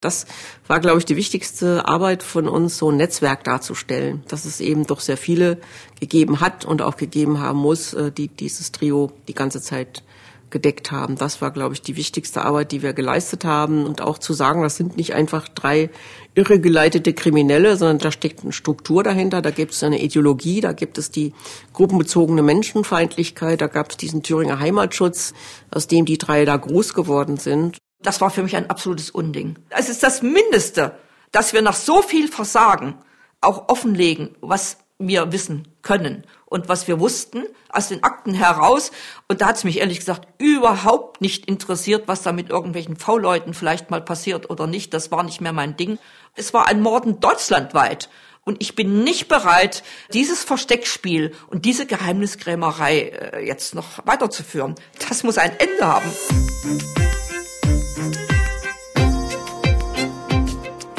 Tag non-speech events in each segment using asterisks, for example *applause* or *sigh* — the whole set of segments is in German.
Das war, glaube ich, die wichtigste Arbeit von uns, so ein Netzwerk darzustellen, dass es eben doch sehr viele gegeben hat und auch gegeben haben muss, äh, die dieses Trio die ganze Zeit gedeckt haben. Das war, glaube ich, die wichtigste Arbeit, die wir geleistet haben. Und auch zu sagen, das sind nicht einfach drei irregeleitete Kriminelle, sondern da steckt eine Struktur dahinter, da gibt es eine Ideologie, da gibt es die gruppenbezogene Menschenfeindlichkeit, da gab es diesen Thüringer Heimatschutz, aus dem die drei da groß geworden sind. Das war für mich ein absolutes Unding. Es ist das Mindeste, dass wir nach so viel Versagen auch offenlegen, was wir wissen können und was wir wussten aus den Akten heraus. Und da hat es mich ehrlich gesagt überhaupt nicht interessiert, was da mit irgendwelchen V-Leuten vielleicht mal passiert oder nicht. Das war nicht mehr mein Ding. Es war ein Morden deutschlandweit. Und ich bin nicht bereit, dieses Versteckspiel und diese Geheimniskrämerei äh, jetzt noch weiterzuführen. Das muss ein Ende haben.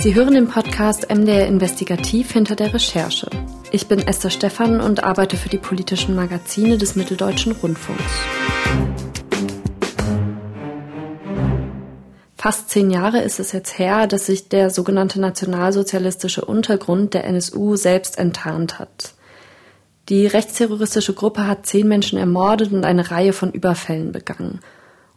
Sie hören den Podcast MDR Investigativ hinter der Recherche. Ich bin Esther Stephan und arbeite für die politischen Magazine des Mitteldeutschen Rundfunks. Fast zehn Jahre ist es jetzt her, dass sich der sogenannte nationalsozialistische Untergrund der NSU selbst enttarnt hat. Die rechtsterroristische Gruppe hat zehn Menschen ermordet und eine Reihe von Überfällen begangen.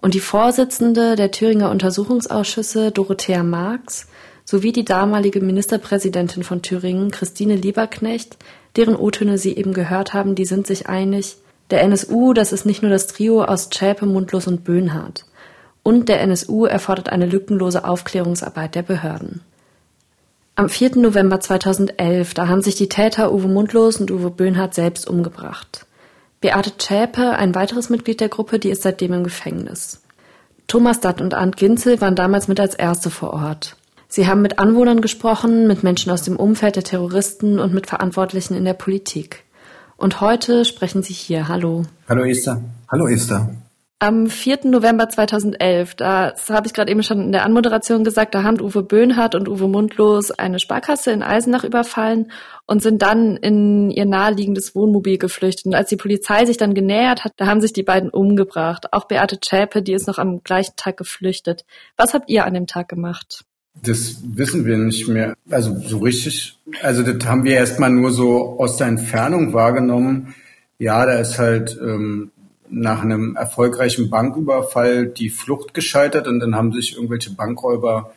Und die Vorsitzende der Thüringer Untersuchungsausschüsse, Dorothea Marx, sowie die damalige Ministerpräsidentin von Thüringen, Christine Lieberknecht, deren O-Töne Sie eben gehört haben, die sind sich einig, der NSU, das ist nicht nur das Trio aus Zschäpe, Mundlos und Böhnhardt. Und der NSU erfordert eine lückenlose Aufklärungsarbeit der Behörden. Am 4. November 2011, da haben sich die Täter Uwe Mundlos und Uwe Böhnhardt selbst umgebracht. Beate Zschäpe, ein weiteres Mitglied der Gruppe, die ist seitdem im Gefängnis. Thomas Datt und Arndt Ginzel waren damals mit als Erste vor Ort. Sie haben mit Anwohnern gesprochen, mit Menschen aus dem Umfeld der Terroristen und mit Verantwortlichen in der Politik. Und heute sprechen Sie hier. Hallo. Hallo Esther. Hallo Esther. Am 4. November 2011, das habe ich gerade eben schon in der Anmoderation gesagt, da haben Uwe Böhnhardt und Uwe Mundlos eine Sparkasse in Eisenach überfallen und sind dann in ihr naheliegendes Wohnmobil geflüchtet. Und als die Polizei sich dann genähert hat, da haben sich die beiden umgebracht. Auch Beate Zschäpe, die ist noch am gleichen Tag geflüchtet. Was habt ihr an dem Tag gemacht? Das wissen wir nicht mehr. Also so richtig. Also das haben wir erstmal nur so aus der Entfernung wahrgenommen. Ja, da ist halt ähm, nach einem erfolgreichen Banküberfall die Flucht gescheitert und dann haben sich irgendwelche Bankräuber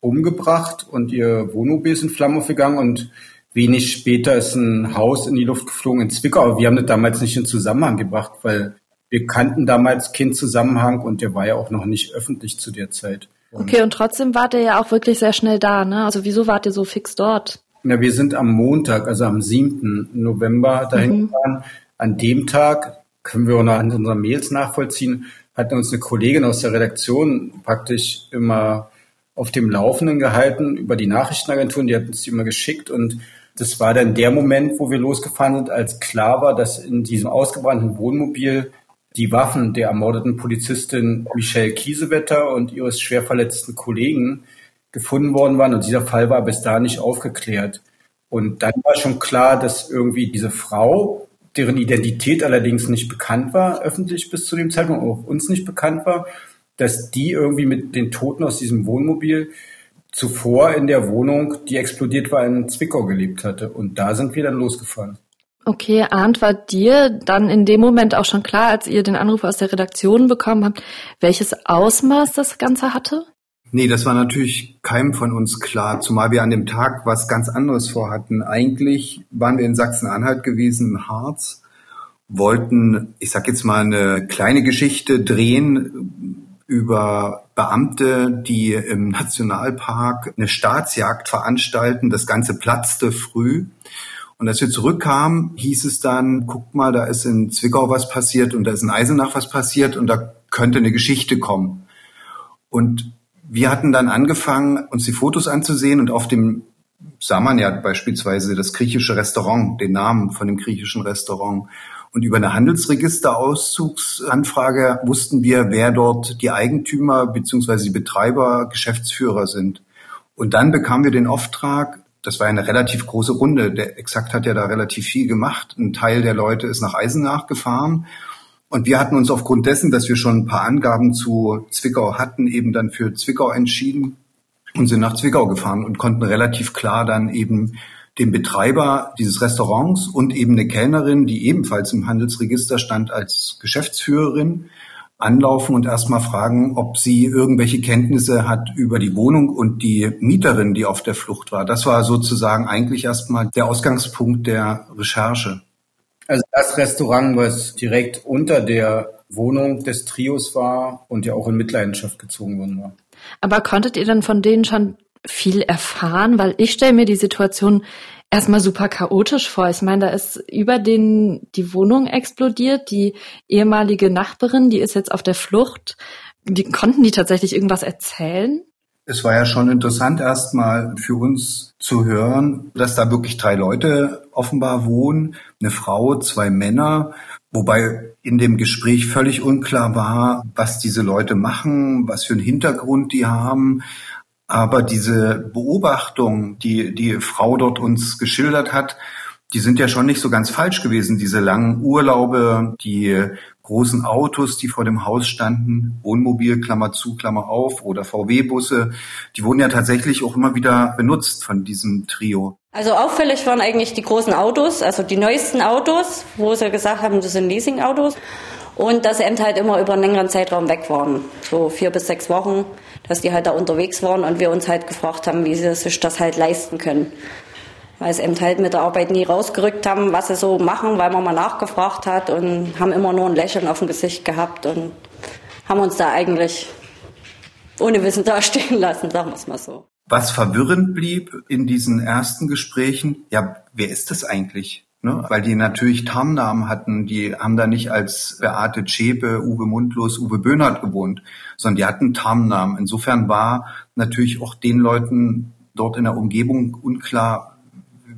umgebracht und ihr Wohnmobil ist in Flammen aufgegangen und wenig später ist ein Haus in die Luft geflogen in Zwickau. Aber wir haben das damals nicht in Zusammenhang gebracht, weil wir kannten damals keinen Zusammenhang und der war ja auch noch nicht öffentlich zu der Zeit. Okay, und trotzdem wart ihr ja auch wirklich sehr schnell da, ne? Also wieso wart ihr so fix dort? Ja, wir sind am Montag, also am 7. November dahin mhm. gefahren. An dem Tag, können wir auch noch an unseren Mails nachvollziehen, hat uns eine Kollegin aus der Redaktion praktisch immer auf dem Laufenden gehalten über die Nachrichtenagenturen, die hat uns die immer geschickt und das war dann der Moment, wo wir losgefahren sind, als klar war, dass in diesem ausgebrannten Wohnmobil die Waffen der ermordeten Polizistin Michelle Kiesewetter und ihres schwer verletzten Kollegen gefunden worden waren. Und dieser Fall war bis da nicht aufgeklärt. Und dann war schon klar, dass irgendwie diese Frau, deren Identität allerdings nicht bekannt war, öffentlich bis zu dem Zeitpunkt, auch uns nicht bekannt war, dass die irgendwie mit den Toten aus diesem Wohnmobil zuvor in der Wohnung, die explodiert war, in Zwickau gelebt hatte. Und da sind wir dann losgefahren. Okay, Arndt, war dir dann in dem Moment auch schon klar, als ihr den Anruf aus der Redaktion bekommen habt, welches Ausmaß das Ganze hatte? Nee, das war natürlich keinem von uns klar, zumal wir an dem Tag was ganz anderes vorhatten. Eigentlich waren wir in Sachsen-Anhalt gewesen, in Harz, wollten, ich sag jetzt mal, eine kleine Geschichte drehen über Beamte, die im Nationalpark eine Staatsjagd veranstalten. Das Ganze platzte früh. Und als wir zurückkamen, hieß es dann, guck mal, da ist in Zwickau was passiert und da ist in Eisenach was passiert und da könnte eine Geschichte kommen. Und wir hatten dann angefangen, uns die Fotos anzusehen und auf dem sah man ja beispielsweise das griechische Restaurant, den Namen von dem griechischen Restaurant. Und über eine Handelsregisterauszugsanfrage wussten wir, wer dort die Eigentümer beziehungsweise die Betreiber, Geschäftsführer sind. Und dann bekamen wir den Auftrag, das war eine relativ große Runde. Der Exakt hat ja da relativ viel gemacht. Ein Teil der Leute ist nach Eisenach gefahren. Und wir hatten uns aufgrund dessen, dass wir schon ein paar Angaben zu Zwickau hatten, eben dann für Zwickau entschieden. und sind nach Zwickau gefahren und konnten relativ klar dann eben den Betreiber dieses Restaurants und eben eine Kellnerin, die ebenfalls im Handelsregister stand als Geschäftsführerin, anlaufen und erstmal fragen, ob sie irgendwelche Kenntnisse hat über die Wohnung und die Mieterin, die auf der Flucht war. Das war sozusagen eigentlich erstmal der Ausgangspunkt der Recherche. Also das Restaurant, was direkt unter der Wohnung des Trios war und ja auch in Mitleidenschaft gezogen worden war. Aber konntet ihr dann von denen schon viel erfahren? Weil ich stelle mir die Situation erstmal super chaotisch vor. Ich meine, da ist über den die Wohnung explodiert, die ehemalige Nachbarin, die ist jetzt auf der Flucht. Wie konnten die tatsächlich irgendwas erzählen? Es war ja schon interessant erstmal für uns zu hören, dass da wirklich drei Leute offenbar wohnen, eine Frau, zwei Männer, wobei in dem Gespräch völlig unklar war, was diese Leute machen, was für einen Hintergrund die haben. Aber diese Beobachtung, die die Frau dort uns geschildert hat, die sind ja schon nicht so ganz falsch gewesen. Diese langen Urlaube, die großen Autos, die vor dem Haus standen, Wohnmobil, Klammer zu, Klammer auf oder VW-Busse, die wurden ja tatsächlich auch immer wieder benutzt von diesem Trio. Also auffällig waren eigentlich die großen Autos, also die neuesten Autos, wo sie gesagt haben, das sind Leasing-Autos und dass sie eben halt immer über einen längeren Zeitraum weg waren, so vier bis sechs Wochen, dass die halt da unterwegs waren und wir uns halt gefragt haben, wie sie sich das halt leisten können. Weil sie eben halt mit der Arbeit nie rausgerückt haben, was sie so machen, weil man mal nachgefragt hat und haben immer nur ein Lächeln auf dem Gesicht gehabt und haben uns da eigentlich ohne Wissen *laughs* dastehen lassen, sagen wir es mal so. Was verwirrend blieb in diesen ersten Gesprächen, ja, wer ist das eigentlich? Ne? Weil die natürlich Tarnnamen hatten, die haben da nicht als Beate Zschäpe, Uwe Mundlos, Uwe Böhnert gewohnt, sondern die hatten Tarnnamen. Insofern war natürlich auch den Leuten dort in der Umgebung unklar,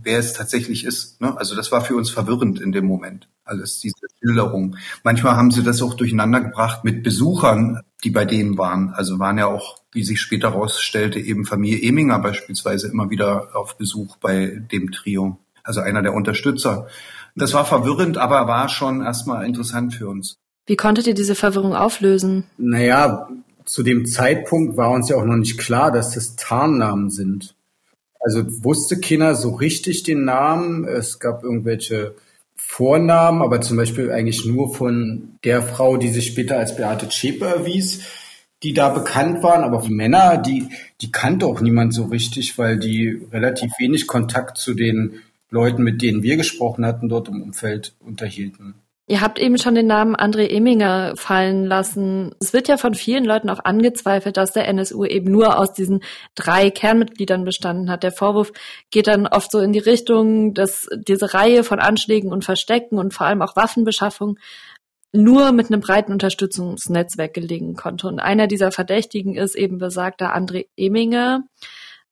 wer es tatsächlich ist. Ne? Also das war für uns verwirrend in dem Moment, alles diese Schilderung. Manchmal haben sie das auch durcheinander gebracht mit Besuchern, die bei denen waren. Also waren ja auch, wie sich später herausstellte, eben Familie Eminger beispielsweise immer wieder auf Besuch bei dem Trio also einer der Unterstützer. Das war verwirrend, aber war schon erstmal interessant für uns. Wie konntet ihr diese Verwirrung auflösen? Naja, zu dem Zeitpunkt war uns ja auch noch nicht klar, dass das Tarnnamen sind. Also wusste keiner so richtig den Namen. Es gab irgendwelche Vornamen, aber zum Beispiel eigentlich nur von der Frau, die sich später als Beate Zschäpe erwies, die da bekannt waren. Aber die Männer, die, die kannte auch niemand so richtig, weil die relativ wenig Kontakt zu den Leuten, mit denen wir gesprochen hatten, dort im Umfeld unterhielten. Ihr habt eben schon den Namen André Eminger fallen lassen. Es wird ja von vielen Leuten auch angezweifelt, dass der NSU eben nur aus diesen drei Kernmitgliedern bestanden hat. Der Vorwurf geht dann oft so in die Richtung, dass diese Reihe von Anschlägen und Verstecken und vor allem auch Waffenbeschaffung nur mit einem breiten Unterstützungsnetzwerk gelingen konnte. Und einer dieser Verdächtigen ist eben besagter André Eminger.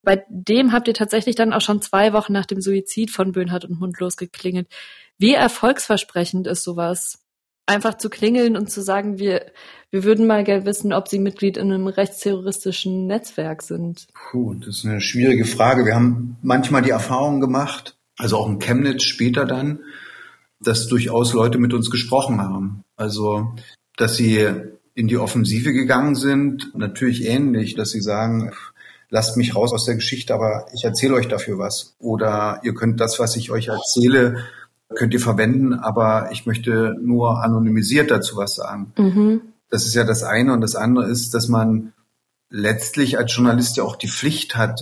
Bei dem habt ihr tatsächlich dann auch schon zwei Wochen nach dem Suizid von Böhnhardt und Mundlos geklingelt. Wie erfolgsversprechend ist sowas? Einfach zu klingeln und zu sagen, wir, wir würden mal gerne wissen, ob Sie Mitglied in einem rechtsterroristischen Netzwerk sind. Puh, das ist eine schwierige Frage. Wir haben manchmal die Erfahrung gemacht, also auch in Chemnitz später dann, dass durchaus Leute mit uns gesprochen haben. Also, dass sie in die Offensive gegangen sind, natürlich ähnlich, dass sie sagen, lasst mich raus aus der Geschichte, aber ich erzähle euch dafür was. Oder ihr könnt das, was ich euch erzähle, könnt ihr verwenden, aber ich möchte nur anonymisiert dazu was sagen. Mhm. Das ist ja das eine. Und das andere ist, dass man letztlich als Journalist ja auch die Pflicht hat,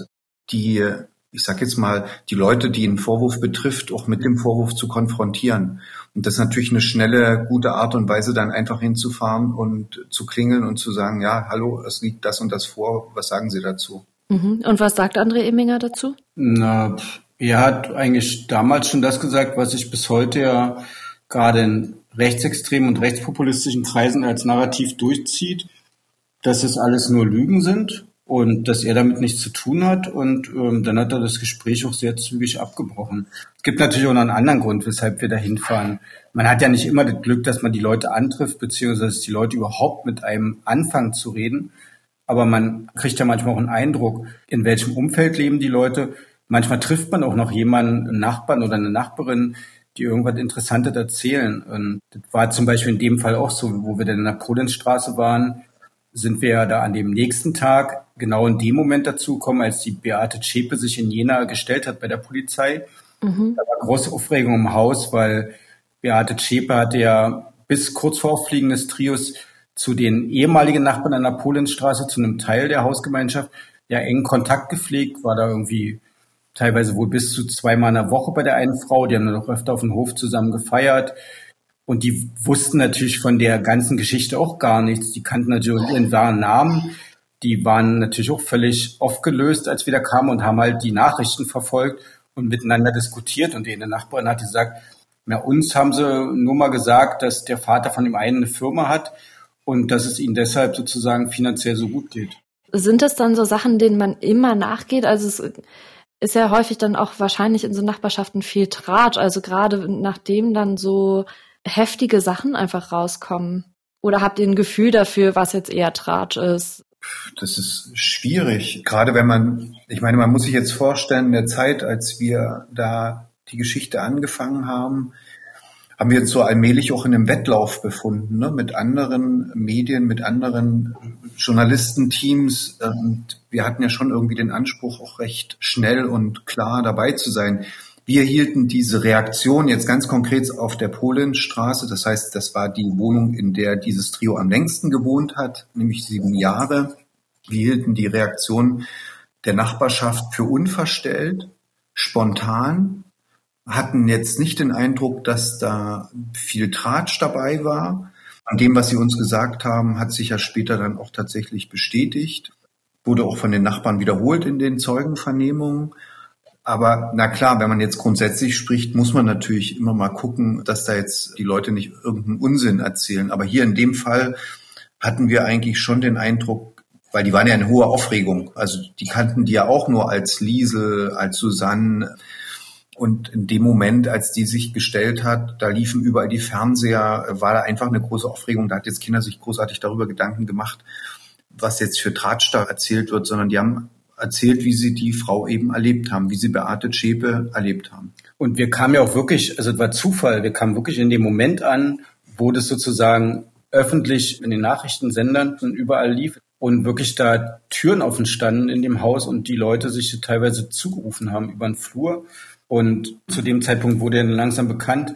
die, ich sag jetzt mal, die Leute, die einen Vorwurf betrifft, auch mit dem Vorwurf zu konfrontieren. Und das ist natürlich eine schnelle, gute Art und Weise, dann einfach hinzufahren und zu klingeln und zu sagen, ja, hallo, es liegt das und das vor, was sagen Sie dazu? Mhm. Und was sagt André Emminger dazu? Na, er hat eigentlich damals schon das gesagt, was sich bis heute ja gerade in rechtsextremen und rechtspopulistischen Kreisen als Narrativ durchzieht, dass es alles nur Lügen sind und dass er damit nichts zu tun hat. Und ähm, dann hat er das Gespräch auch sehr zügig abgebrochen. Es gibt natürlich auch noch einen anderen Grund, weshalb wir da hinfahren. Man hat ja nicht immer das Glück, dass man die Leute antrifft, beziehungsweise dass die Leute überhaupt mit einem anfangen zu reden aber man kriegt ja manchmal auch einen Eindruck, in welchem Umfeld leben die Leute. Manchmal trifft man auch noch jemanden, einen Nachbarn oder eine Nachbarin, die irgendwas Interessantes erzählen. Und das war zum Beispiel in dem Fall auch so, wo wir dann in der Prudenzstraße waren. sind wir ja da an dem nächsten Tag genau in dem Moment dazu gekommen, als die Beate Zschäpe sich in Jena gestellt hat bei der Polizei. Mhm. Da war große Aufregung im Haus, weil Beate Zschäpe hatte ja bis kurz vor Auffliegen des Trios zu den ehemaligen Nachbarn an der Polenstraße, zu einem Teil der Hausgemeinschaft, ja engen Kontakt gepflegt, war da irgendwie teilweise wohl bis zu zweimal in der Woche bei der einen Frau. Die haben dann auch öfter auf dem Hof zusammen gefeiert. Und die wussten natürlich von der ganzen Geschichte auch gar nichts. Die kannten natürlich ihren wahren Namen. Die waren natürlich auch völlig aufgelöst, als wir da kamen und haben halt die Nachrichten verfolgt und miteinander diskutiert. Und eine Nachbarin hat gesagt, na, uns haben sie nur mal gesagt, dass der Vater von dem einen eine Firma hat und dass es ihnen deshalb sozusagen finanziell so gut geht. Sind das dann so Sachen, denen man immer nachgeht? Also es ist ja häufig dann auch wahrscheinlich in so Nachbarschaften viel Tratsch. Also gerade nachdem dann so heftige Sachen einfach rauskommen. Oder habt ihr ein Gefühl dafür, was jetzt eher Tratsch ist? Das ist schwierig. Gerade wenn man, ich meine, man muss sich jetzt vorstellen, in der Zeit, als wir da die Geschichte angefangen haben, haben wir uns so allmählich auch in einem Wettlauf befunden, ne, mit anderen Medien, mit anderen Journalistenteams. Und wir hatten ja schon irgendwie den Anspruch, auch recht schnell und klar dabei zu sein. Wir hielten diese Reaktion jetzt ganz konkret auf der Polenstraße. Das heißt, das war die Wohnung, in der dieses Trio am längsten gewohnt hat, nämlich sieben Jahre. Wir hielten die Reaktion der Nachbarschaft für unverstellt, spontan hatten jetzt nicht den Eindruck, dass da viel Tratsch dabei war. An dem, was Sie uns gesagt haben, hat sich ja später dann auch tatsächlich bestätigt. Wurde auch von den Nachbarn wiederholt in den Zeugenvernehmungen. Aber na klar, wenn man jetzt grundsätzlich spricht, muss man natürlich immer mal gucken, dass da jetzt die Leute nicht irgendeinen Unsinn erzählen. Aber hier in dem Fall hatten wir eigentlich schon den Eindruck, weil die waren ja in hoher Aufregung. Also die kannten die ja auch nur als Liesel, als Susanne. Und in dem Moment, als die sich gestellt hat, da liefen überall die Fernseher, war da einfach eine große Aufregung. Da hat jetzt Kinder sich großartig darüber Gedanken gemacht, was jetzt für Tratsch da erzählt wird, sondern die haben erzählt, wie sie die Frau eben erlebt haben, wie sie Beate Zschäpe erlebt haben. Und wir kamen ja auch wirklich, also es war Zufall, wir kamen wirklich in dem Moment an, wo das sozusagen öffentlich in den Nachrichtensendern und überall lief und wirklich da Türen offen standen in dem Haus und die Leute sich teilweise zugerufen haben über den Flur. Und zu dem Zeitpunkt wurde dann langsam bekannt,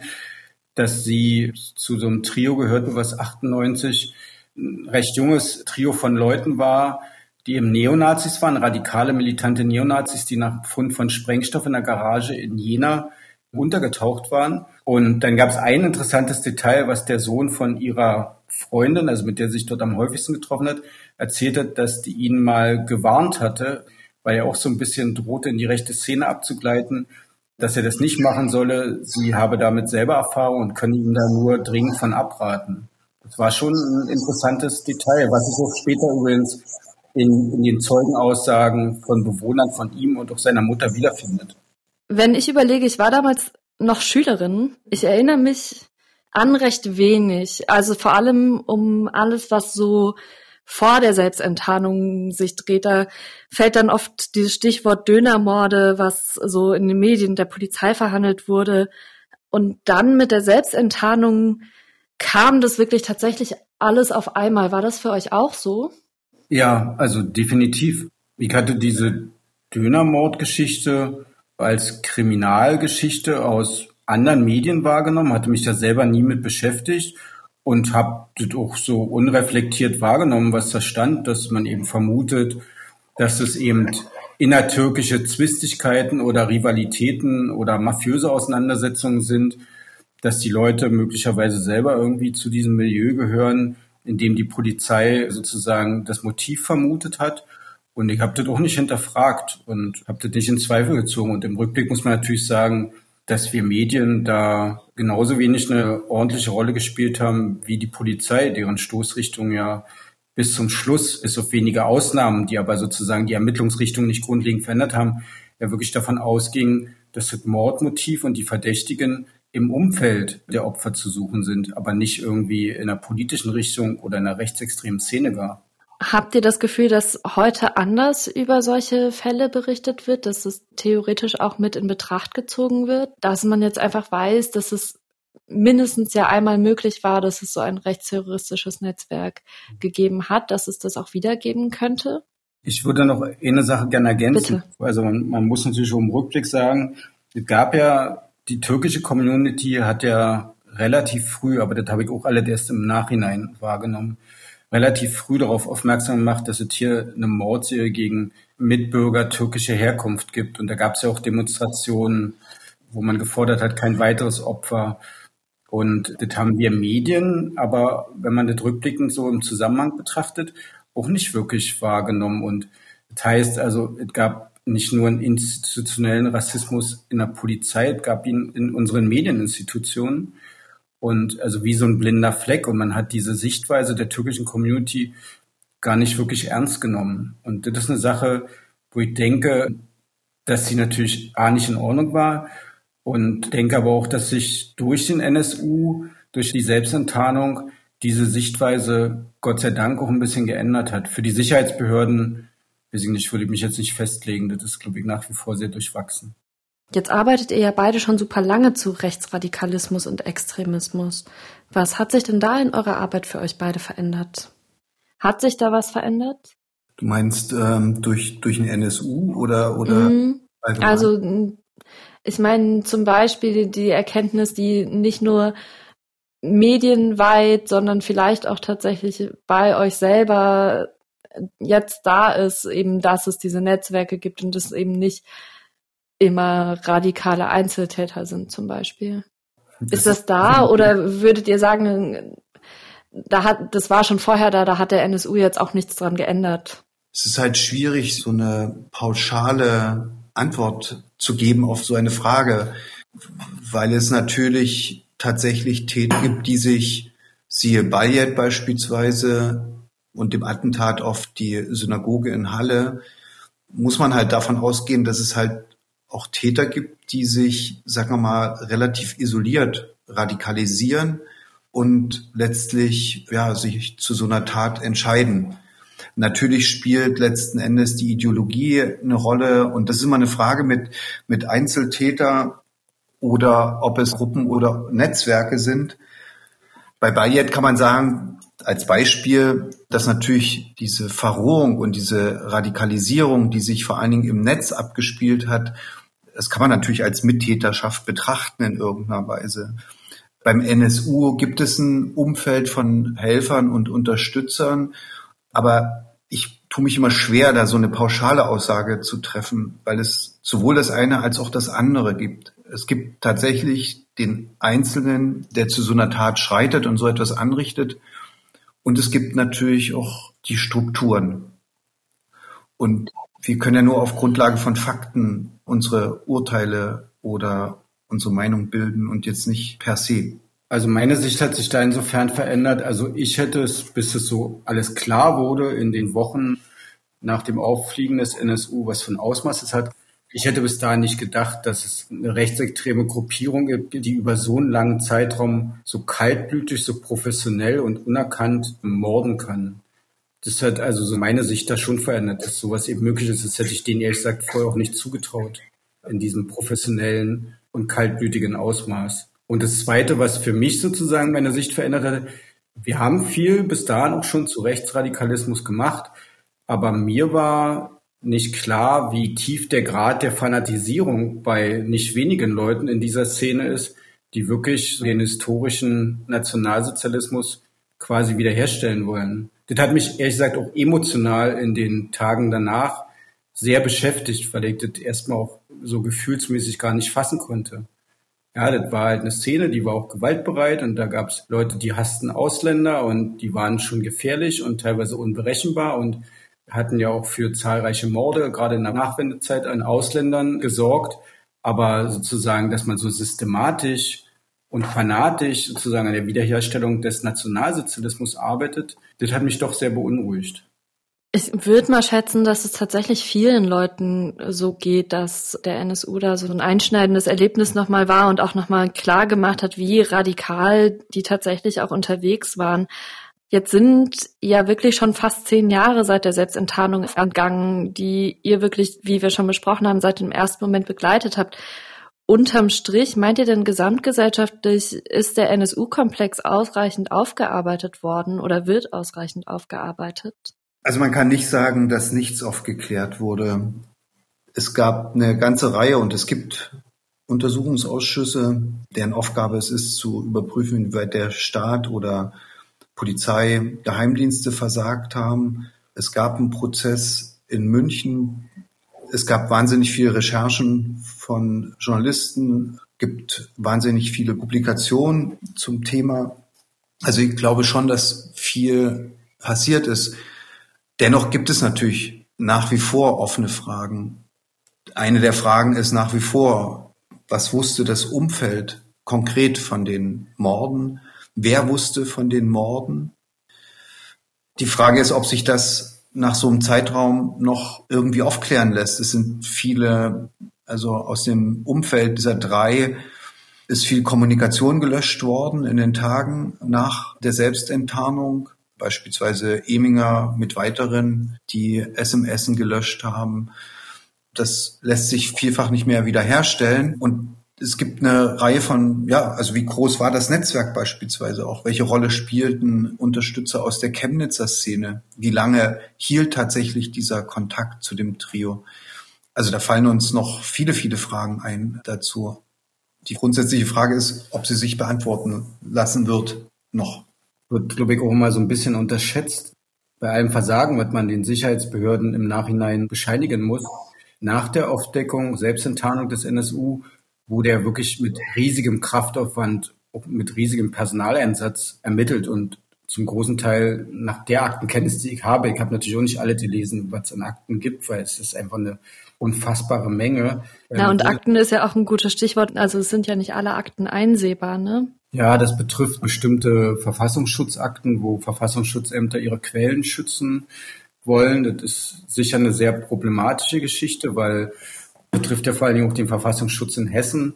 dass sie zu so einem Trio gehört, was 98 ein recht junges Trio von Leuten war, die eben Neonazis waren, radikale, militante Neonazis, die nach Fund von Sprengstoff in der Garage in Jena untergetaucht waren. Und dann gab es ein interessantes Detail, was der Sohn von ihrer Freundin, also mit der sich dort am häufigsten getroffen hat, erzählt hat, dass die ihn mal gewarnt hatte, weil er auch so ein bisschen drohte, in die rechte Szene abzugleiten dass er das nicht machen solle. Sie habe damit selber Erfahrung und können ihm da nur dringend von abraten. Das war schon ein interessantes Detail, was sich auch später übrigens in, in den Zeugenaussagen von Bewohnern von ihm und auch seiner Mutter wiederfindet. Wenn ich überlege, ich war damals noch Schülerin. Ich erinnere mich an recht wenig. Also vor allem um alles, was so vor der Selbstenttarnung sich dreht. Da fällt dann oft dieses Stichwort Dönermorde, was so in den Medien der Polizei verhandelt wurde. Und dann mit der Selbstenttarnung kam das wirklich tatsächlich alles auf einmal. War das für euch auch so? Ja, also definitiv. Ich hatte diese Dönermordgeschichte als Kriminalgeschichte aus anderen Medien wahrgenommen, hatte mich da selber nie mit beschäftigt und habe das auch so unreflektiert wahrgenommen, was da stand, dass man eben vermutet, dass es eben innertürkische Zwistigkeiten oder Rivalitäten oder mafiöse Auseinandersetzungen sind, dass die Leute möglicherweise selber irgendwie zu diesem Milieu gehören, in dem die Polizei sozusagen das Motiv vermutet hat. Und ich habe das auch nicht hinterfragt und habe das nicht in Zweifel gezogen. Und im Rückblick muss man natürlich sagen, dass wir Medien da genauso wenig eine ordentliche Rolle gespielt haben wie die Polizei, deren Stoßrichtung ja bis zum Schluss, bis auf wenige Ausnahmen, die aber sozusagen die Ermittlungsrichtung nicht grundlegend verändert haben, ja wirklich davon ausging, dass das Mordmotiv und die Verdächtigen im Umfeld der Opfer zu suchen sind, aber nicht irgendwie in einer politischen Richtung oder in einer rechtsextremen Szene war. Habt ihr das Gefühl, dass heute anders über solche Fälle berichtet wird, dass es theoretisch auch mit in Betracht gezogen wird, dass man jetzt einfach weiß, dass es mindestens ja einmal möglich war, dass es so ein rechtsterroristisches Netzwerk gegeben hat, dass es das auch wiedergeben könnte? Ich würde noch eine Sache gerne ergänzen. Bitte. Also man, man muss natürlich im Rückblick sagen, es gab ja, die türkische Community hat ja relativ früh, aber das habe ich auch alle erst im Nachhinein wahrgenommen, relativ früh darauf aufmerksam gemacht, dass es hier eine Mordserie gegen Mitbürger türkischer Herkunft gibt. Und da gab es ja auch Demonstrationen, wo man gefordert hat, kein weiteres Opfer. Und das haben wir Medien, aber wenn man das rückblickend so im Zusammenhang betrachtet, auch nicht wirklich wahrgenommen. Und das heißt also, es gab nicht nur einen institutionellen Rassismus in der Polizei, es gab ihn in unseren Medieninstitutionen. Und also wie so ein blinder Fleck. Und man hat diese Sichtweise der türkischen Community gar nicht wirklich ernst genommen. Und das ist eine Sache, wo ich denke, dass sie natürlich A nicht in Ordnung war und denke aber auch, dass sich durch den NSU, durch die Selbstenttarnung diese Sichtweise Gott sei Dank auch ein bisschen geändert hat. Für die Sicherheitsbehörden, weiß ich nicht, würde ich mich jetzt nicht festlegen, das ist, glaube ich, nach wie vor sehr durchwachsen. Jetzt arbeitet ihr ja beide schon super lange zu Rechtsradikalismus und Extremismus. Was hat sich denn da in eurer Arbeit für euch beide verändert? Hat sich da was verändert? Du meinst ähm, durch, durch den NSU oder, oder mhm. Also ich meine zum Beispiel die Erkenntnis, die nicht nur medienweit, sondern vielleicht auch tatsächlich bei euch selber jetzt da ist, eben, dass es diese Netzwerke gibt und es eben nicht immer radikale Einzeltäter sind zum Beispiel. Das ist das da *laughs* oder würdet ihr sagen, da hat, das war schon vorher da, da hat der NSU jetzt auch nichts dran geändert? Es ist halt schwierig, so eine pauschale Antwort zu geben auf so eine Frage, weil es natürlich tatsächlich Täter gibt, die sich, siehe Bayet beispielsweise und dem Attentat auf die Synagoge in Halle, muss man halt davon ausgehen, dass es halt auch Täter gibt, die sich, sagen wir mal, relativ isoliert radikalisieren und letztlich ja, sich zu so einer Tat entscheiden. Natürlich spielt letzten Endes die Ideologie eine Rolle und das ist immer eine Frage mit, mit Einzeltäter oder ob es Gruppen oder Netzwerke sind. Bei Bayet kann man sagen, als Beispiel, dass natürlich diese Verrohung und diese Radikalisierung, die sich vor allen Dingen im Netz abgespielt hat, das kann man natürlich als Mittäterschaft betrachten in irgendeiner Weise. Beim NSU gibt es ein Umfeld von Helfern und Unterstützern, aber ich tue mich immer schwer, da so eine pauschale Aussage zu treffen, weil es sowohl das eine als auch das andere gibt. Es gibt tatsächlich den Einzelnen, der zu so einer Tat schreitet und so etwas anrichtet. Und es gibt natürlich auch die Strukturen. Und wir können ja nur auf Grundlage von Fakten unsere Urteile oder unsere Meinung bilden und jetzt nicht per se. Also meine Sicht hat sich da insofern verändert. Also ich hätte es, bis es so alles klar wurde in den Wochen nach dem Auffliegen des NSU, was für ein Ausmaß es hat, ich hätte bis dahin nicht gedacht, dass es eine rechtsextreme Gruppierung gibt, die über so einen langen Zeitraum so kaltblütig, so professionell und unerkannt morden kann. Das hat also so meine Sicht da schon verändert, dass sowas eben möglich ist. Das hätte ich denen ehrlich gesagt vorher auch nicht zugetraut. In diesem professionellen und kaltblütigen Ausmaß. Und das Zweite, was für mich sozusagen meine Sicht verändert hat, wir haben viel bis dahin auch schon zu Rechtsradikalismus gemacht, aber mir war nicht klar, wie tief der Grad der Fanatisierung bei nicht wenigen Leuten in dieser Szene ist, die wirklich den historischen Nationalsozialismus quasi wiederherstellen wollen das hat mich ehrlich gesagt auch emotional in den Tagen danach sehr beschäftigt, weil ich das erstmal auch so gefühlsmäßig gar nicht fassen konnte. Ja, das war halt eine Szene, die war auch gewaltbereit und da gab es Leute, die hassten Ausländer und die waren schon gefährlich und teilweise unberechenbar und hatten ja auch für zahlreiche Morde, gerade in der Nachwendezeit, an Ausländern gesorgt. Aber sozusagen, dass man so systematisch und fanatisch sozusagen an der Wiederherstellung des Nationalsozialismus arbeitet, das hat mich doch sehr beunruhigt. Ich würde mal schätzen, dass es tatsächlich vielen Leuten so geht, dass der NSU da so ein einschneidendes Erlebnis nochmal war und auch nochmal klar gemacht hat, wie radikal die tatsächlich auch unterwegs waren. Jetzt sind ja wirklich schon fast zehn Jahre seit der Selbstenttarnung entgangen, die ihr wirklich, wie wir schon besprochen haben, seit dem ersten Moment begleitet habt. Unterm Strich, meint ihr denn gesamtgesellschaftlich, ist der NSU-Komplex ausreichend aufgearbeitet worden oder wird ausreichend aufgearbeitet? Also man kann nicht sagen, dass nichts aufgeklärt wurde. Es gab eine ganze Reihe und es gibt Untersuchungsausschüsse, deren Aufgabe es ist, zu überprüfen, inwieweit der Staat oder Polizei, Geheimdienste versagt haben. Es gab einen Prozess in München, es gab wahnsinnig viele Recherchen von Journalisten, gibt wahnsinnig viele Publikationen zum Thema. Also ich glaube schon, dass viel passiert ist. Dennoch gibt es natürlich nach wie vor offene Fragen. Eine der Fragen ist nach wie vor, was wusste das Umfeld konkret von den Morden? Wer wusste von den Morden? Die Frage ist, ob sich das nach so einem Zeitraum noch irgendwie aufklären lässt. Es sind viele, also aus dem Umfeld dieser drei ist viel Kommunikation gelöscht worden in den Tagen nach der Selbstenttarnung. Beispielsweise Eminger mit weiteren, die SMS gelöscht haben. Das lässt sich vielfach nicht mehr wiederherstellen. Und es gibt eine Reihe von, ja, also wie groß war das Netzwerk beispielsweise auch? Welche Rolle spielten Unterstützer aus der Chemnitzer Szene? Wie lange hielt tatsächlich dieser Kontakt zu dem Trio? Also da fallen uns noch viele, viele Fragen ein dazu. Die grundsätzliche Frage ist, ob sie sich beantworten lassen wird noch. Wird, glaube ich, auch mal so ein bisschen unterschätzt. Bei allem Versagen, was man den Sicherheitsbehörden im Nachhinein bescheinigen muss. Nach der Aufdeckung, Selbstenttarnung des NSU wurde er wirklich mit riesigem Kraftaufwand, mit riesigem Personaleinsatz ermittelt und zum großen Teil nach der Aktenkenntnis, die ich habe, ich habe natürlich auch nicht alle gelesen, was es an Akten gibt, weil es ist einfach eine unfassbare Menge. Und ähm, Akten ist ja auch ein gutes Stichwort. Also es sind ja nicht alle Akten einsehbar, ne? Ja, das betrifft bestimmte Verfassungsschutzakten, wo Verfassungsschutzämter ihre Quellen schützen wollen. Das ist sicher eine sehr problematische Geschichte, weil betrifft ja vor allen Dingen auch den Verfassungsschutz in Hessen,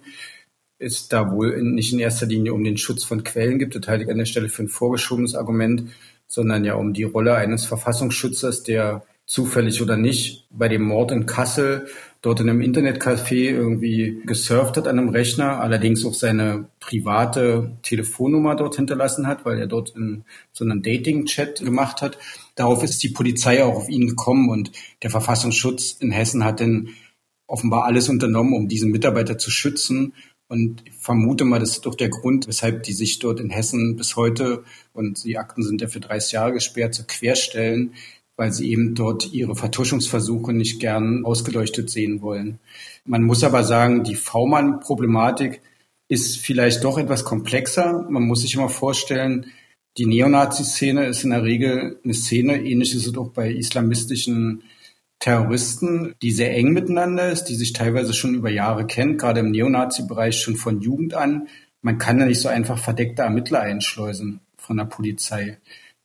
ist da wohl nicht in erster Linie um den Schutz von Quellen gibt, das halte ich an der Stelle für ein vorgeschobenes Argument, sondern ja um die Rolle eines Verfassungsschützers, der zufällig oder nicht bei dem Mord in Kassel dort in einem Internetcafé irgendwie gesurft hat an einem Rechner, allerdings auch seine private Telefonnummer dort hinterlassen hat, weil er dort in so einem Dating-Chat gemacht hat. Darauf ist die Polizei auch auf ihn gekommen und der Verfassungsschutz in Hessen hat dann offenbar alles unternommen, um diesen Mitarbeiter zu schützen. Und ich vermute mal, das ist doch der Grund, weshalb die sich dort in Hessen bis heute, und die Akten sind ja für 30 Jahre gesperrt, so querstellen, weil sie eben dort ihre Vertuschungsversuche nicht gern ausgeleuchtet sehen wollen. Man muss aber sagen, die V-Mann-Problematik ist vielleicht doch etwas komplexer. Man muss sich immer vorstellen, die Neonazi-Szene ist in der Regel eine Szene, ähnlich ist es auch bei islamistischen Terroristen, die sehr eng miteinander ist, die sich teilweise schon über Jahre kennt, gerade im Neonazi-Bereich schon von Jugend an. Man kann ja nicht so einfach verdeckte Ermittler einschleusen von der Polizei.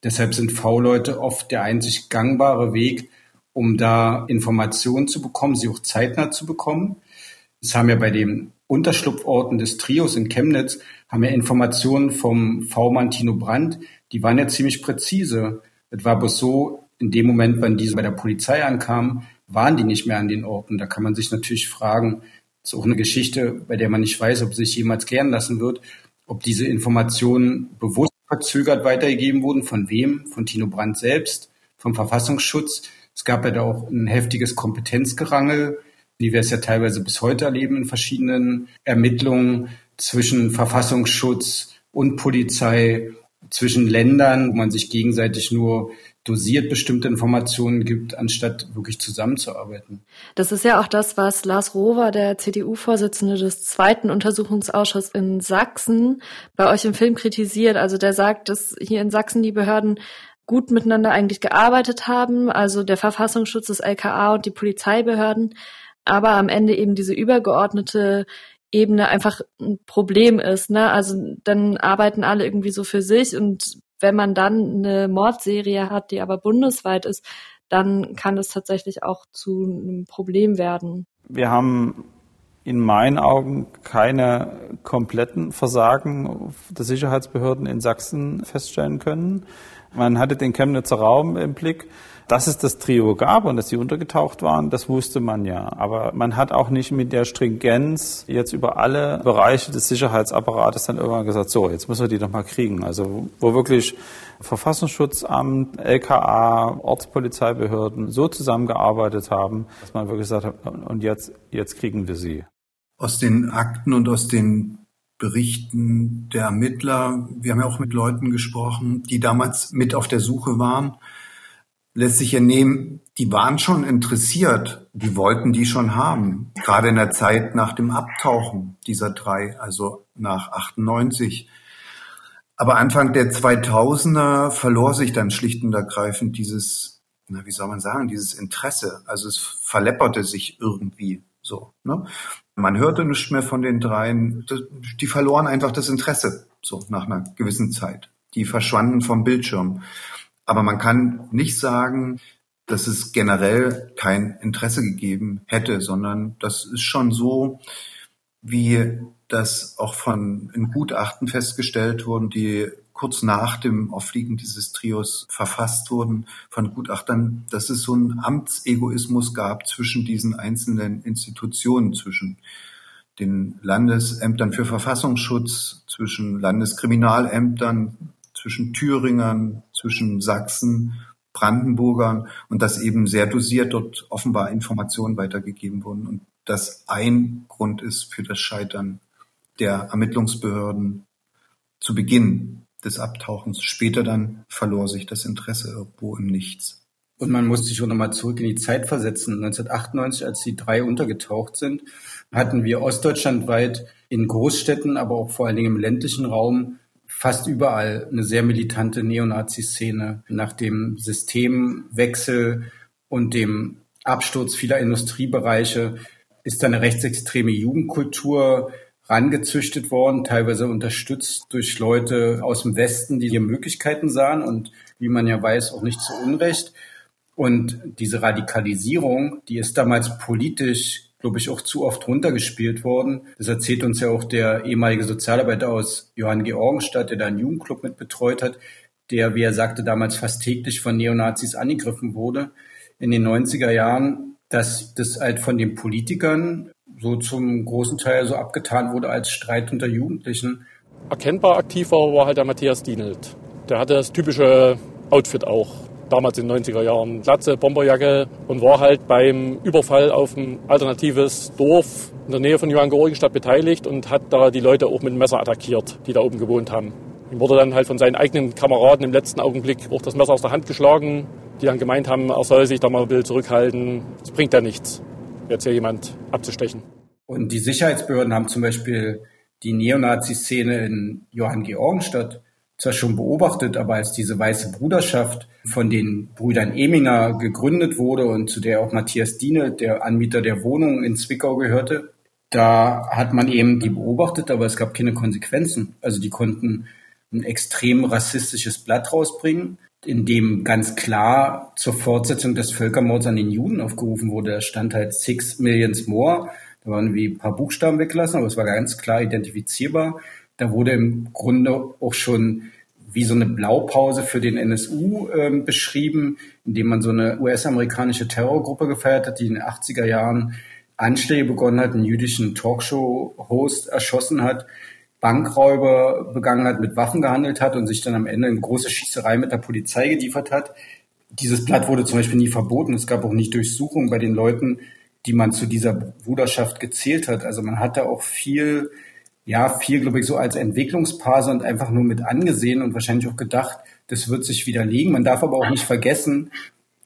Deshalb sind V-Leute oft der einzig gangbare Weg, um da Informationen zu bekommen, sie auch zeitnah zu bekommen. Das haben wir bei den Unterschlupforten des Trios in Chemnitz, haben wir Informationen vom V-Mann Tino Brandt, die waren ja ziemlich präzise. Es war bloß so, in dem Moment, wenn diese bei der Polizei ankamen, waren die nicht mehr an den Orten. Da kann man sich natürlich fragen, das ist auch eine Geschichte, bei der man nicht weiß, ob sich jemals klären lassen wird, ob diese Informationen bewusst verzögert weitergegeben wurden, von wem, von Tino Brandt selbst, vom Verfassungsschutz. Es gab ja da auch ein heftiges Kompetenzgerangel, wie wir es ja teilweise bis heute erleben in verschiedenen Ermittlungen zwischen Verfassungsschutz und Polizei, zwischen Ländern, wo man sich gegenseitig nur dosiert bestimmte Informationen gibt, anstatt wirklich zusammenzuarbeiten. Das ist ja auch das, was Lars Rover, der CDU-Vorsitzende des zweiten Untersuchungsausschusses in Sachsen, bei euch im Film kritisiert. Also der sagt, dass hier in Sachsen die Behörden gut miteinander eigentlich gearbeitet haben, also der Verfassungsschutz, das LKA und die Polizeibehörden, aber am Ende eben diese übergeordnete Ebene einfach ein Problem ist. Ne? Also dann arbeiten alle irgendwie so für sich und wenn man dann eine Mordserie hat, die aber bundesweit ist, dann kann das tatsächlich auch zu einem Problem werden. Wir haben in meinen Augen keine kompletten Versagen der Sicherheitsbehörden in Sachsen feststellen können. Man hatte den Chemnitzer Raum im Blick. Dass es das Trio gab und dass sie untergetaucht waren, das wusste man ja. Aber man hat auch nicht mit der Stringenz jetzt über alle Bereiche des Sicherheitsapparates dann irgendwann gesagt, so, jetzt müssen wir die doch mal kriegen. Also wo wirklich Verfassungsschutzamt, LKA, Ortspolizeibehörden so zusammengearbeitet haben, dass man wirklich gesagt hat, und jetzt, jetzt kriegen wir sie. Aus den Akten und aus den Berichten der Ermittler, wir haben ja auch mit Leuten gesprochen, die damals mit auf der Suche waren, lässt sich entnehmen, die waren schon interessiert, die wollten die schon haben, gerade in der Zeit nach dem Abtauchen dieser drei, also nach 98. Aber Anfang der 2000er verlor sich dann schlicht und ergreifend dieses, na, wie soll man sagen, dieses Interesse. Also es verlepperte sich irgendwie so. Ne? Man hörte nichts mehr von den dreien. Die verloren einfach das Interesse, so nach einer gewissen Zeit. Die verschwanden vom Bildschirm. Aber man kann nicht sagen, dass es generell kein Interesse gegeben hätte, sondern das ist schon so, wie das auch von in Gutachten festgestellt wurden, die kurz nach dem Auffliegen dieses Trios verfasst wurden von Gutachtern, dass es so einen Amtsegoismus gab zwischen diesen einzelnen Institutionen, zwischen den Landesämtern für Verfassungsschutz, zwischen Landeskriminalämtern, zwischen Thüringern, zwischen Sachsen, Brandenburgern und dass eben sehr dosiert dort offenbar Informationen weitergegeben wurden und das ein Grund ist für das Scheitern der Ermittlungsbehörden zu Beginn des Abtauchens. Später dann verlor sich das Interesse irgendwo im Nichts. Und man muss sich schon nochmal zurück in die Zeit versetzen. 1998, als die drei untergetaucht sind, hatten wir ostdeutschlandweit in Großstädten, aber auch vor allen Dingen im ländlichen Raum fast überall eine sehr militante Neonazi-Szene. Nach dem Systemwechsel und dem Absturz vieler Industriebereiche ist eine rechtsextreme Jugendkultur rangezüchtet worden, teilweise unterstützt durch Leute aus dem Westen, die hier Möglichkeiten sahen und wie man ja weiß, auch nicht zu Unrecht. Und diese Radikalisierung, die ist damals politisch glaube ich, auch zu oft runtergespielt worden. Das erzählt uns ja auch der ehemalige Sozialarbeiter aus Johann Georgenstadt, der da einen Jugendclub mit betreut hat, der, wie er sagte, damals fast täglich von Neonazis angegriffen wurde in den 90er Jahren, dass das halt von den Politikern so zum großen Teil so abgetan wurde als Streit unter Jugendlichen. Erkennbar aktiv war, halt der Matthias Dienelt. Der hatte das typische Outfit auch damals in den 90er Jahren. Glatze, Bomberjacke und war halt beim Überfall auf ein alternatives Dorf in der Nähe von Johann Georgenstadt beteiligt und hat da die Leute auch mit dem Messer attackiert, die da oben gewohnt haben. Ihm wurde dann halt von seinen eigenen Kameraden im letzten Augenblick auch das Messer aus der Hand geschlagen, die dann gemeint haben, er soll sich da mal ein bisschen zurückhalten. Es bringt ja nichts, jetzt hier jemand abzustechen. Und die Sicherheitsbehörden haben zum Beispiel die Neonazi-Szene in Johann Georgenstadt zwar schon beobachtet, aber als diese weiße Bruderschaft von den Brüdern Eminger gegründet wurde und zu der auch Matthias Diene, der Anbieter der Wohnung in Zwickau gehörte, da hat man eben die beobachtet, aber es gab keine Konsequenzen. Also die konnten ein extrem rassistisches Blatt rausbringen, in dem ganz klar zur Fortsetzung des Völkermords an den Juden aufgerufen wurde. Da stand halt Six Millions More. Da waren wie ein paar Buchstaben weggelassen, aber es war ganz klar identifizierbar. Da wurde im Grunde auch schon wie so eine Blaupause für den NSU äh, beschrieben, indem man so eine US-amerikanische Terrorgruppe gefeiert hat, die in den 80er Jahren Anschläge begonnen hat, einen jüdischen Talkshow-Host erschossen hat, Bankräuber begangen hat, mit Waffen gehandelt hat und sich dann am Ende eine große Schießerei mit der Polizei geliefert hat. Dieses Blatt wurde zum Beispiel nie verboten. Es gab auch nicht Durchsuchungen bei den Leuten, die man zu dieser Bruderschaft gezählt hat. Also man hatte auch viel ja, viel, glaube ich, so als Entwicklungsphase und einfach nur mit angesehen und wahrscheinlich auch gedacht, das wird sich widerlegen. Man darf aber auch nicht vergessen,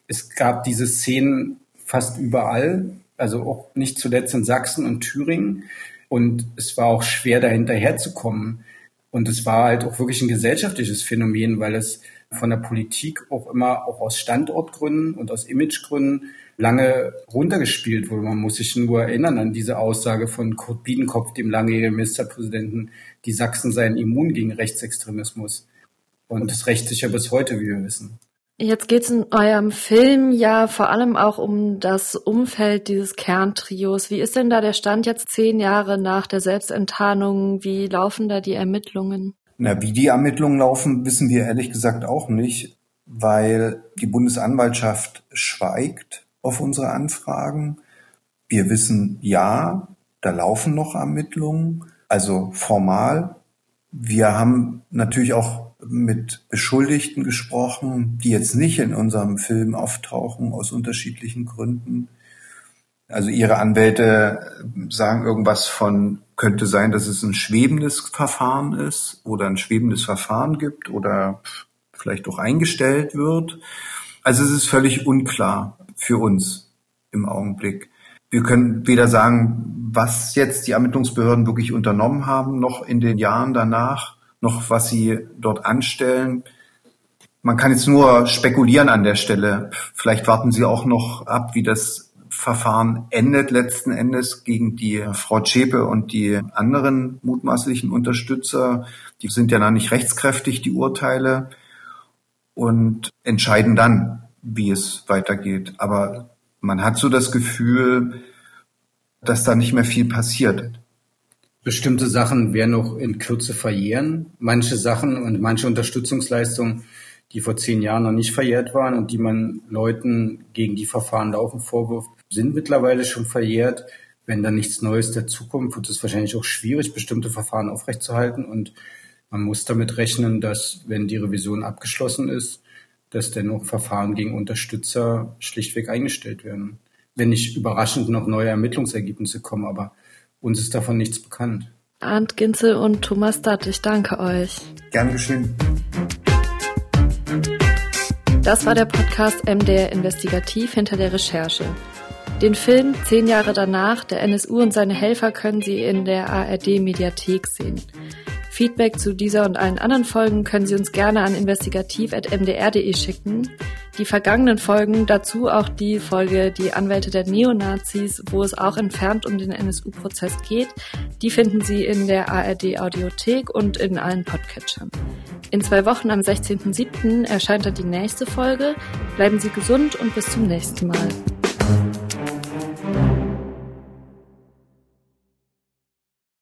es gab diese Szenen fast überall, also auch nicht zuletzt in Sachsen und Thüringen. Und es war auch schwer, da hinterherzukommen. Und es war halt auch wirklich ein gesellschaftliches Phänomen, weil es von der Politik auch immer, auch aus Standortgründen und aus Imagegründen, lange runtergespielt wurde. Man muss sich nur erinnern an diese Aussage von Kurt Biedenkopf, dem langjährigen Ministerpräsidenten, die Sachsen seien immun gegen Rechtsextremismus. Und das rächt sich ja bis heute, wie wir wissen. Jetzt geht es in eurem Film ja vor allem auch um das Umfeld dieses Kerntrios. Wie ist denn da der Stand jetzt zehn Jahre nach der Selbstenttarnung? Wie laufen da die Ermittlungen? Na, wie die Ermittlungen laufen, wissen wir ehrlich gesagt auch nicht. weil die Bundesanwaltschaft schweigt auf unsere Anfragen. Wir wissen, ja, da laufen noch Ermittlungen, also formal. Wir haben natürlich auch mit Beschuldigten gesprochen, die jetzt nicht in unserem Film auftauchen aus unterschiedlichen Gründen. Also ihre Anwälte sagen irgendwas von, könnte sein, dass es ein schwebendes Verfahren ist oder ein schwebendes Verfahren gibt oder vielleicht auch eingestellt wird. Also es ist völlig unklar für uns im Augenblick. Wir können weder sagen, was jetzt die Ermittlungsbehörden wirklich unternommen haben, noch in den Jahren danach, noch was sie dort anstellen. Man kann jetzt nur spekulieren an der Stelle. Vielleicht warten sie auch noch ab, wie das Verfahren endet letzten Endes gegen die Frau Zschäpe und die anderen mutmaßlichen Unterstützer. Die sind ja noch nicht rechtskräftig, die Urteile, und entscheiden dann, wie es weitergeht. Aber man hat so das Gefühl, dass da nicht mehr viel passiert. Bestimmte Sachen werden noch in Kürze verjähren. Manche Sachen und manche Unterstützungsleistungen die vor zehn Jahren noch nicht verjährt waren und die man Leuten gegen die Verfahren laufen vorwirft, sind mittlerweile schon verjährt. Wenn da nichts Neues dazukommt, wird es wahrscheinlich auch schwierig, bestimmte Verfahren aufrechtzuerhalten. Und man muss damit rechnen, dass, wenn die Revision abgeschlossen ist, dass dennoch Verfahren gegen Unterstützer schlichtweg eingestellt werden. Wenn nicht überraschend noch neue Ermittlungsergebnisse kommen, aber uns ist davon nichts bekannt. Arndt Ginzel und Thomas Datt, ich danke euch. Gern geschehen. Das war der Podcast MDR Investigativ hinter der Recherche. Den Film Zehn Jahre danach, der NSU und seine Helfer können Sie in der ARD Mediathek sehen. Feedback zu dieser und allen anderen Folgen können Sie uns gerne an investigativ.mdr.de schicken. Die vergangenen Folgen, dazu auch die Folge Die Anwälte der Neonazis, wo es auch entfernt um den NSU-Prozess geht, die finden Sie in der ARD Audiothek und in allen Podcatchern. In zwei Wochen am 16.07. erscheint dann die nächste Folge. Bleiben Sie gesund und bis zum nächsten Mal.